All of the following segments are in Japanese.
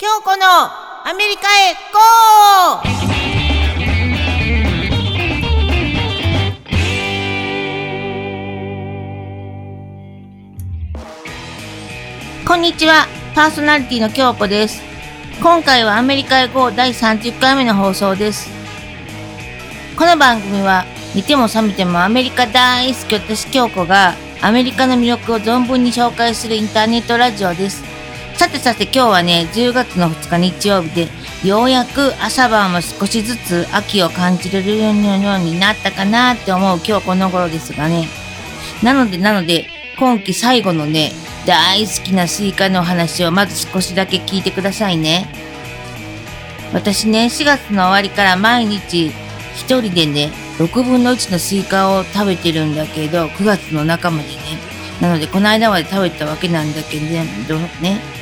京子のアメリカへゴーこんにちは、パーソナリティの京子です。今回はアメリカへ GO 第30回目の放送です。この番組は、煮ても冷めてもアメリカ大好き私京子がアメリカの魅力を存分に紹介するインターネットラジオです。さてさて今日はね、10月の2日日曜日で、ようやく朝晩も少しずつ秋を感じれるようになったかなって思う今日この頃ですがね。なのでなので、今季最後のね、大好きなスイカのお話をまず少しだけ聞いてくださいね。私ね、4月の終わりから毎日一人でね、6分の1のスイカを食べてるんだけど、9月の中までね。なので、この間まで食べたわけなんだけどね。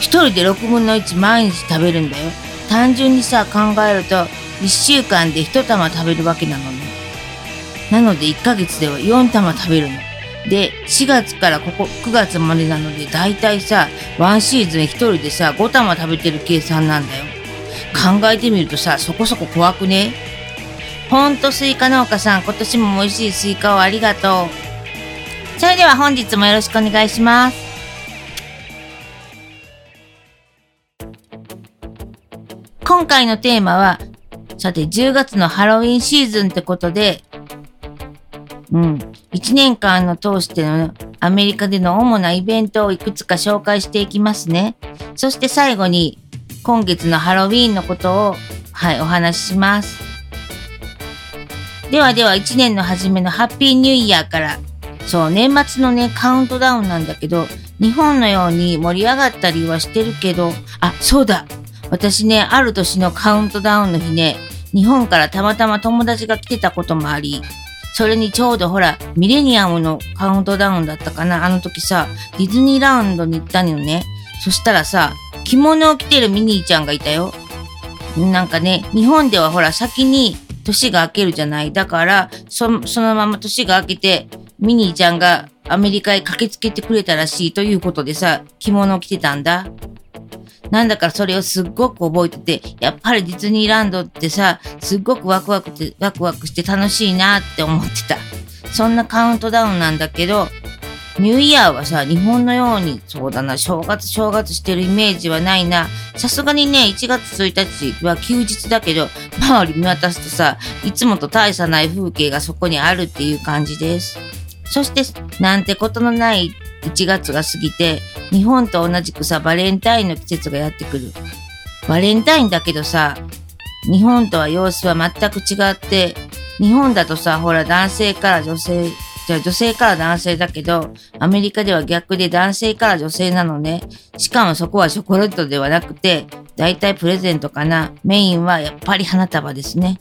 一人で6分の1毎日食べるんだよ。単純にさ、考えると、1週間で1玉食べるわけなのね。なので、1ヶ月では4玉食べるの。で、4月からここ9月までなので、だいたいさ、ワンシーズン一人でさ、5玉食べてる計算なんだよ。考えてみるとさ、そこそこ怖くね？ほんとスイカ農家さん、今年も美味しいスイカをありがとう。それでは本日もよろしくお願いします。今回のテーマは、さて10月のハロウィンシーズンってことで、うん、1年間の通してのアメリカでの主なイベントをいくつか紹介していきますね。そして最後に今月のハロウィンのことを、はい、お話しします。ではでは1年の初めのハッピーニューイヤーから、そう、年末のね、カウントダウンなんだけど、日本のように盛り上がったりはしてるけど、あ、そうだ私ね、ある年のカウントダウンの日ね、日本からたまたま友達が来てたこともあり、それにちょうどほら、ミレニアムのカウントダウンだったかなあの時さ、ディズニーラウンドに行ったのよね。そしたらさ、着物を着てるミニーちゃんがいたよ。なんかね、日本ではほら、先に年が明けるじゃない。だから、そそのまま年が明けて、ミニーちゃんがアメリカへ駆けつけてくれたらしいということでさ、着物を着てたんだ。なんだかそれをすっごく覚えてて、やっぱりディズニーランドってさ、すっごくワクワクって、ワクワクして楽しいなって思ってた。そんなカウントダウンなんだけど、ニューイヤーはさ、日本のように、そうだな、正月正月してるイメージはないな。さすがにね、1月1日は休日だけど、周り見渡すとさ、いつもと大差ない風景がそこにあるっていう感じです。そして、なんてことのない1月が過ぎて、日本と同じくさ、バレンタインの季節がやってくる。バレンタインだけどさ、日本とは様子は全く違って、日本だとさ、ほら男性から女性、じゃあ女性から男性だけど、アメリカでは逆で男性から女性なのね。しかもそこはチョコレートではなくて、だいたいプレゼントかな。メインはやっぱり花束ですね。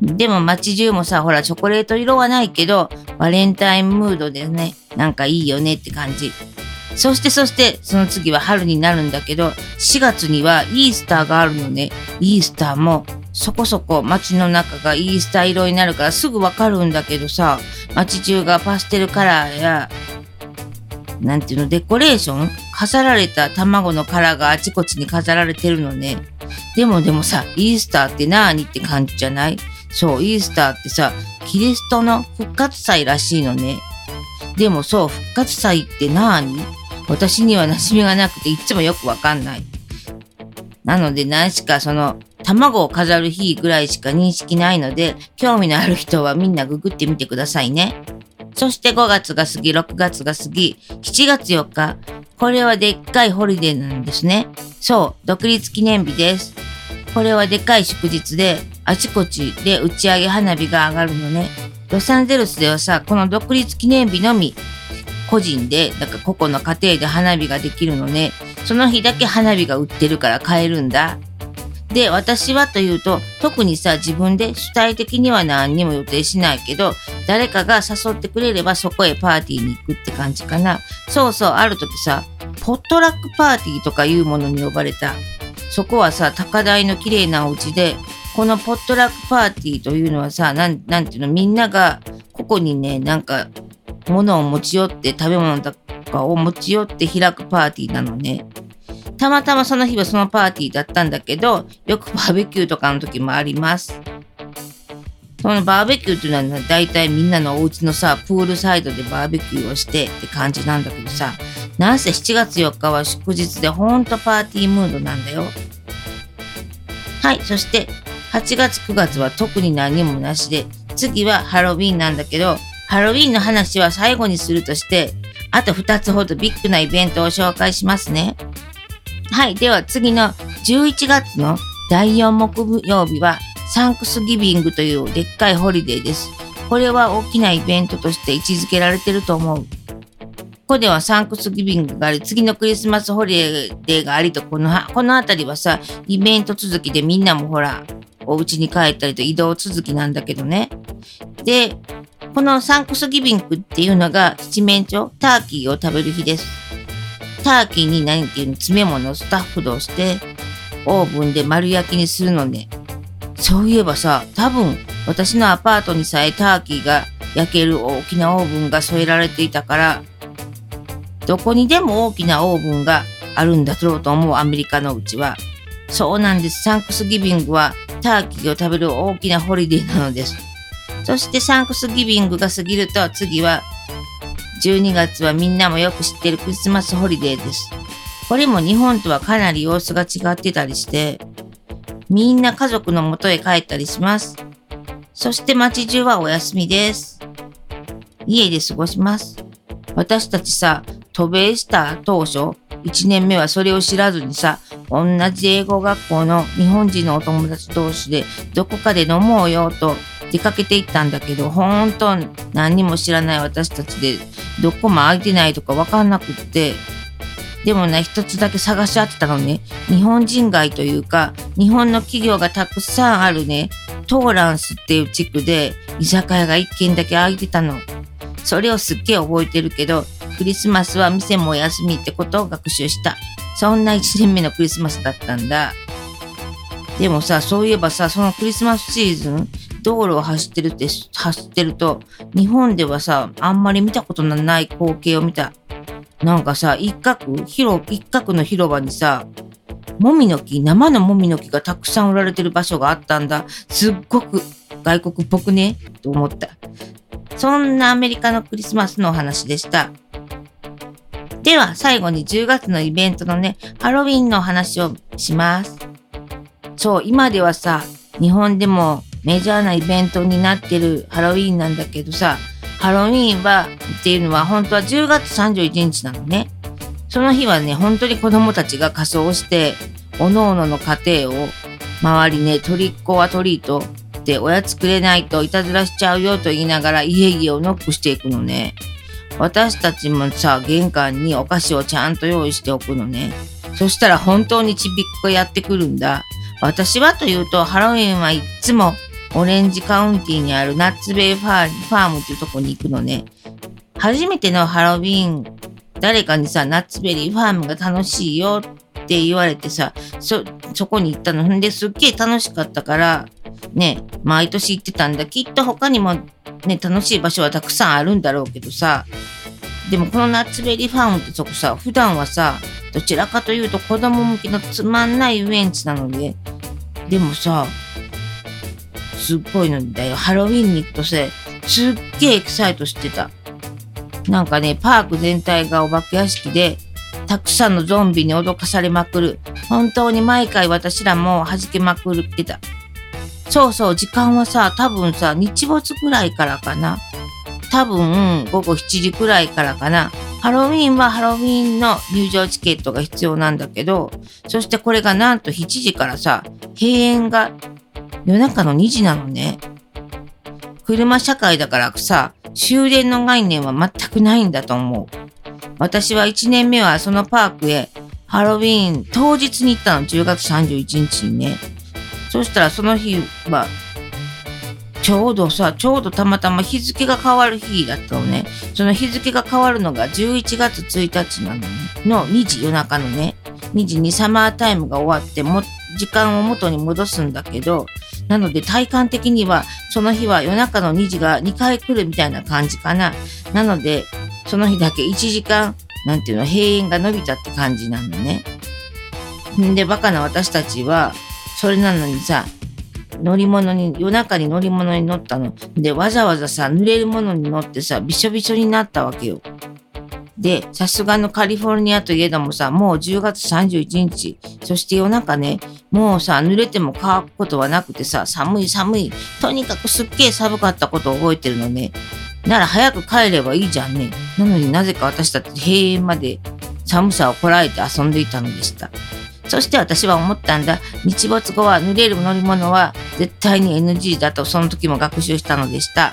でも街中もさ、ほらチョコレート色はないけど、バレンタインムードでね、なんかいいよねって感じ。そしてそして、その次は春になるんだけど、4月にはイースターがあるのね。イースターもそこそこ街の中がイースター色になるからすぐわかるんだけどさ、街中がパステルカラーや、なんていうの、デコレーション？飾られた卵の殻があちこちに飾られてるのね。でもでもさ、イースターって何って感じじゃない？そう、イースターってさ、キリストの復活祭らしいのね。でもそう、復活祭って何？私には馴染みがなくていつもよくわかんない。なので何しかその卵を飾る日ぐらいしか認識ないので、興味のある人はみんなググってみてくださいね。そして5月が過ぎ、6月が過ぎ、7月4日。これはでっかいホリデーなんですね。そう、独立記念日です。これはでかい祝日で、あちこちで打ち上げ花火が上がるのね。ロサンゼルスではさ、この独立記念日のみ、個人で、なんか個々の家庭で花火ができるのね。その日だけ花火が売ってるから買えるんだ。で、私はというと、特にさ、自分で主体的には何にも予定しないけど、誰かが誘ってくれればそこへパーティーに行くって感じかな。そうそう、ある時さ、ポットラックパーティーとかいうものに呼ばれた。そこはさ、高台の綺麗なお家で、このポットラックパーティーというのはさ、なん、なんていうの、みんなが、ここにね、なんか、物を持ち寄って、食べ物とかを持ち寄って開くパーティーなのね。たまたまその日はそのパーティーだったんだけど、よくバーベキューとかの時もあります。そのバーベキューっていうのは大体みんなのお家のさ、プールサイドでバーベキューをしてって感じなんだけどさ、なんせ7月4日は祝日でほんとパーティームードなんだよ。はい、そして8月9月は特に何もなしで、次はハロウィンなんだけど、ハロウィンの話は最後にするとして、あと2つほどビッグなイベントを紹介しますね。はい、では次の11月の第4木曜日はサンクスギビングというでっかいホリデーです。これは大きなイベントとして位置づけられてると思う。ここではサンクスギビングがあり、次のクリスマスホリデーがありと、この、この辺りはさ、イベント続きでみんなもほら、お家に帰ったりと移動続きなんだけどね。で、このサンクスギビングっていうのが七面鳥、ターキーを食べる日です。ターキーに何ていうの詰め物をスタッフとして、オーブンで丸焼きにするのね。そういえばさ、多分私のアパートにさえターキーが焼ける大きなオーブンが添えられていたから、どこにでも大きなオーブンがあるんだろうと思うアメリカのうちは。そうなんです。サンクスギビングはターキーを食べる大きなホリデーなのです。そしてサンクスギビングが過ぎると次は12月はみんなもよく知ってるクリスマスホリデーです。これも日本とはかなり様子が違ってたりして、みんな家族の元へ帰ったりします。そして街中はお休みです。家で過ごします。私たちさ、渡米した当初、1年目はそれを知らずにさ、同じ英語学校の日本人のお友達同士でどこかで飲もうよと出かけていったんだけど、本当何にも知らない私たちでどこも空いてないとかわかんなくって、でもね、一つだけ探し合ってたのね、日本人街というか、日本の企業がたくさんあるね、トーランスっていう地区で居酒屋が一軒だけ空いてたの。それをすっげえ覚えてるけど、クリスマスは店もお休みってことを学習した。そんな一年目のクリスマスだったんだ。でもさ、そういえばさ、そのクリスマスシーズン、道路を走ってるって、走ってると、日本ではさ、あんまり見たことのない光景を見た。なんかさ、一角、広、一角の広場にさ、もみの木、生のもみの木がたくさん売られてる場所があったんだ。すっごく外国っぽくね？と思った。そんなアメリカのクリスマスのお話でした。では、最後に10月のイベントのね、ハロウィンの話をします。そう、今ではさ、日本でもメジャーなイベントになってるハロウィンなんだけどさ、ハロウィンは、っていうのは本当は10月31日なのね。その日はね、本当に子供たちが仮装して、おのおのの家庭を周りね、トリッコはトリートっておやつくれないといたずらしちゃうよと言いながら家々をノックしていくのね。私たちもさ、玄関にお菓子をちゃんと用意しておくのね。そしたら本当にちびっこやってくるんだ。私はというと、ハロウィンはいっつもオレンジカウンティにあるナッツベイファームっていうとこに行くのね。初めてのハロウィン、誰かにさ、ナッツベリーファームが楽しいよって言われてさ、そ、そこに行ったの。んですっげえ楽しかったから、ね、毎年行ってたんだ。きっと他にもね、楽しい場所はたくさんあるんだろうけどさ、でもこのナッツベリーファームってそこさ、普段はさ、どちらかというと子供向けのつまんない遊園地なので、でもさ、すっごいのだよ。ハロウィンに行くとせ、すっげえエキサイトしてた。なんかね、パーク全体がお化け屋敷で、たくさんのゾンビに脅かされまくる。本当に毎回私らも弾けまくってた。そうそう、時間はさ、多分さ、日没ぐらいからかな。多分、午後7時くらいからかな。ハロウィンはハロウィンの入場チケットが必要なんだけど、そしてこれがなんと7時からさ、閉園が夜中の2時なのね。車社会だからさ、終電の概念は全くないんだと思う。私は1年目はそのパークへハロウィン当日に行ったの、10月31日にね。そしたらその日は、ちょうどさ、ちょうどたまたま日付が変わる日だったのね。その日付が変わるのが11月1日なのね。の2時夜中のね。2時にサマータイムが終わっても、時間を元に戻すんだけど、なので体感的にはその日は夜中の2時が2回来るみたいな感じかな。なのでその日だけ1時間なんていうの閉園が伸びたって感じなのね。んで、バカな私たちは、それなのにさ、乗り物に、夜中に乗り物に乗ったの。で、わざわざさ、濡れるものに乗ってさ、びしょびしょになったわけよ。で、さすがのカリフォルニアといえどもさ、もう10月31日、そして夜中ね、もうさ、濡れても乾くことはなくてさ、寒い寒い、とにかくすっげえ寒かったことを覚えてるのね。なら早く帰ればいいじゃんね。なのになぜか私たち閉園まで寒さをこらえて遊んでいたのでした。そして私は思ったんだ。日没後は濡れる乗り物は絶対に NG だとその時も学習したのでした。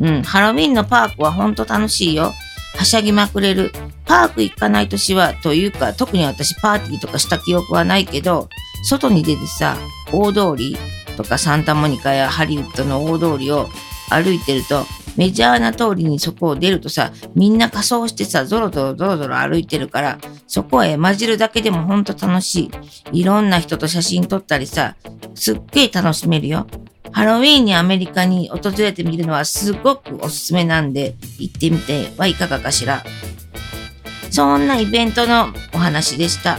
うん、ハロウィンのパークはほんと楽しいよ。はしゃぎまくれる。パーク行かない年は、というか、特に私パーティーとかした記憶はないけど、外に出てさ、大通りとかサンタモニカやハリウッドの大通りを歩いてると、メジャーな通りにそこを出るとさ、みんな仮装してさ、ゾロゾロゾロゾロ歩いてるから、そこへ混じるだけでもほんと楽しい。いろんな人と写真撮ったりさ、すっげえ楽しめるよ。ハロウィーンにアメリカに訪れてみるのはすごくおすすめなんで、行ってみてはいかがかしら。そんなイベントのお話でした。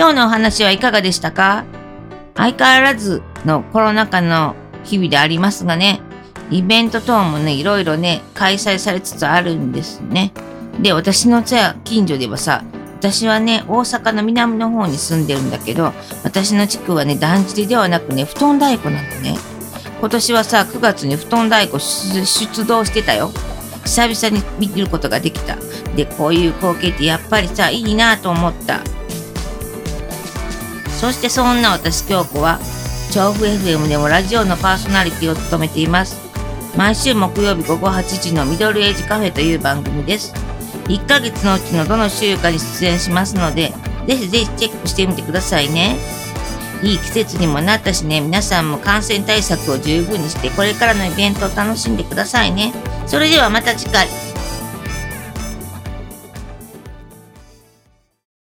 今日のお話はいかがでしたか？相変わらずのコロナ禍の日々でありますがね、イベント等もね、いろいろね、開催されつつあるんですね。で、私の近所ではさ、私はね、大阪の南の方に住んでるんだけど、私の地区はね、だんじりではなくね、布団太鼓なのね。今年はさ、9月に布団太鼓出動してたよ。久々に見ることができた。で、こういう光景ってやっぱりさ、いいなと思った。そしてそんな私京子は調布 FM でもラジオのパーソナリティを務めています。毎週木曜日午後8時のミドルエイジカフェという番組です。1ヶ月のうちのどの週かに出演しますのでぜひぜひチェックしてみてくださいね。いい季節にもなったしね。皆さんも感染対策を十分にしてこれからのイベントを楽しんでくださいね。それではまた次回。